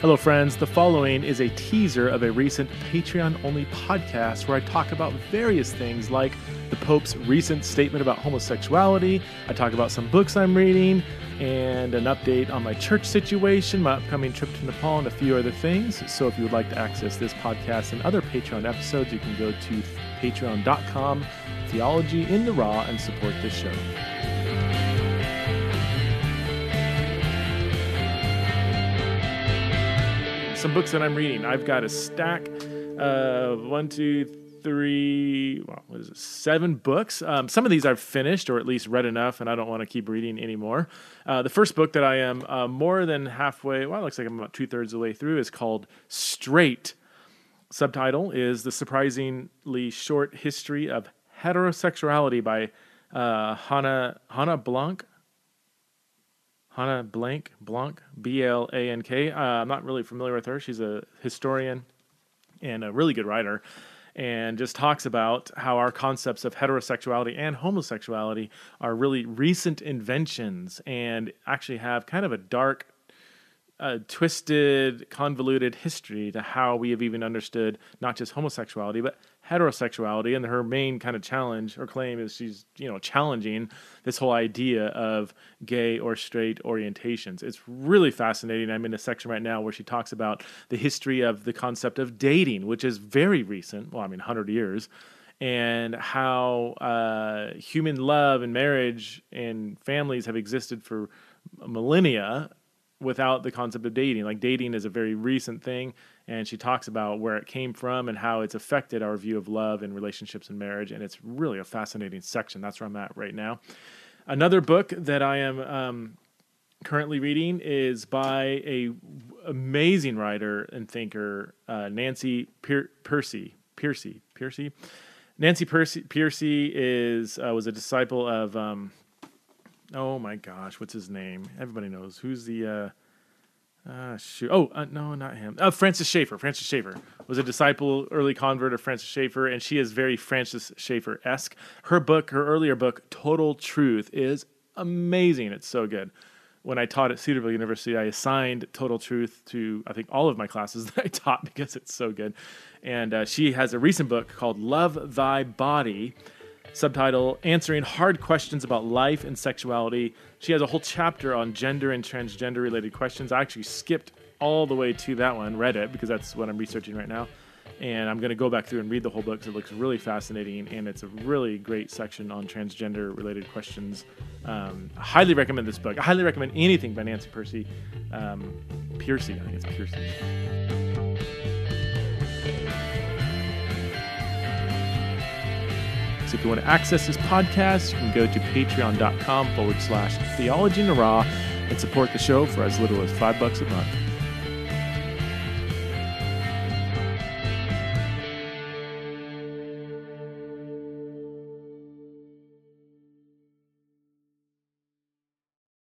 Hello, friends. The following is a teaser of a recent Patreon only podcast where I talk about various things like the Pope's recent statement about homosexuality. I talk about some books I'm reading and an update on my church situation, my upcoming trip to Nepal, and a few other things. So if you would like to access this podcast and other Patreon episodes, you can go to patreon.com, theology in the raw, and support this show. Some books that I'm reading. I've got a stack of one, two, three, well, what is it, seven books. Um, some of these I've finished or at least read enough, and I don't want to keep reading anymore. Uh, the first book that I am uh, more than halfway, well, it looks like I'm about two thirds of the way through, is called Straight. Subtitle is The Surprisingly Short History of Heterosexuality by uh, Hannah, Hannah Blank. Hannah Blank, Blanc, B L A N K. Uh, I'm not really familiar with her. She's a historian and a really good writer, and just talks about how our concepts of heterosexuality and homosexuality are really recent inventions and actually have kind of a dark, uh, twisted, convoluted history to how we have even understood not just homosexuality, but heterosexuality. And her main kind of challenge or claim is she's you know challenging this whole idea of gay or straight orientations. It's really fascinating. I'm in a section right now where she talks about the history of the concept of dating which is very recent well i mean 100 years and how uh, human love and marriage and families have existed for millennia without the concept of dating like dating is a very recent thing and she talks about where it came from and how it's affected our view of love and relationships and marriage. And it's really a fascinating section. That's where I'm at right now. Another book that I am um, currently reading is by a amazing writer and thinker, uh, Nancy Pier- Percy. Pearcey. Nancy Percy, Pearcey is uh, was a disciple of. Um, oh my gosh, what's his name? Everybody knows who's the. Uh, uh, shoot. Oh, uh, no, not him. Uh, Francis Schaeffer. Francis Schaeffer was a disciple, early convert of Francis Schaeffer, and she is very Francis Schaeffer esque. Her book, her earlier book, Total Truth, is amazing. It's so good. When I taught at Cedarville University, I assigned Total Truth to, I think, all of my classes that I taught because it's so good. And uh, she has a recent book called Love Thy Body subtitle Answering Hard Questions About Life and Sexuality. She has a whole chapter on gender and transgender related questions. I actually skipped all the way to that one, read it because that's what I'm researching right now. And I'm going to go back through and read the whole book because it looks really fascinating and it's a really great section on transgender related questions. Um, I highly recommend this book. I highly recommend anything by Nancy Percy. Um, Piercy, I think it's Piercy. If you want to access this podcast, you can go to patreon.com forward slash theology and support the show for as little as five bucks a month.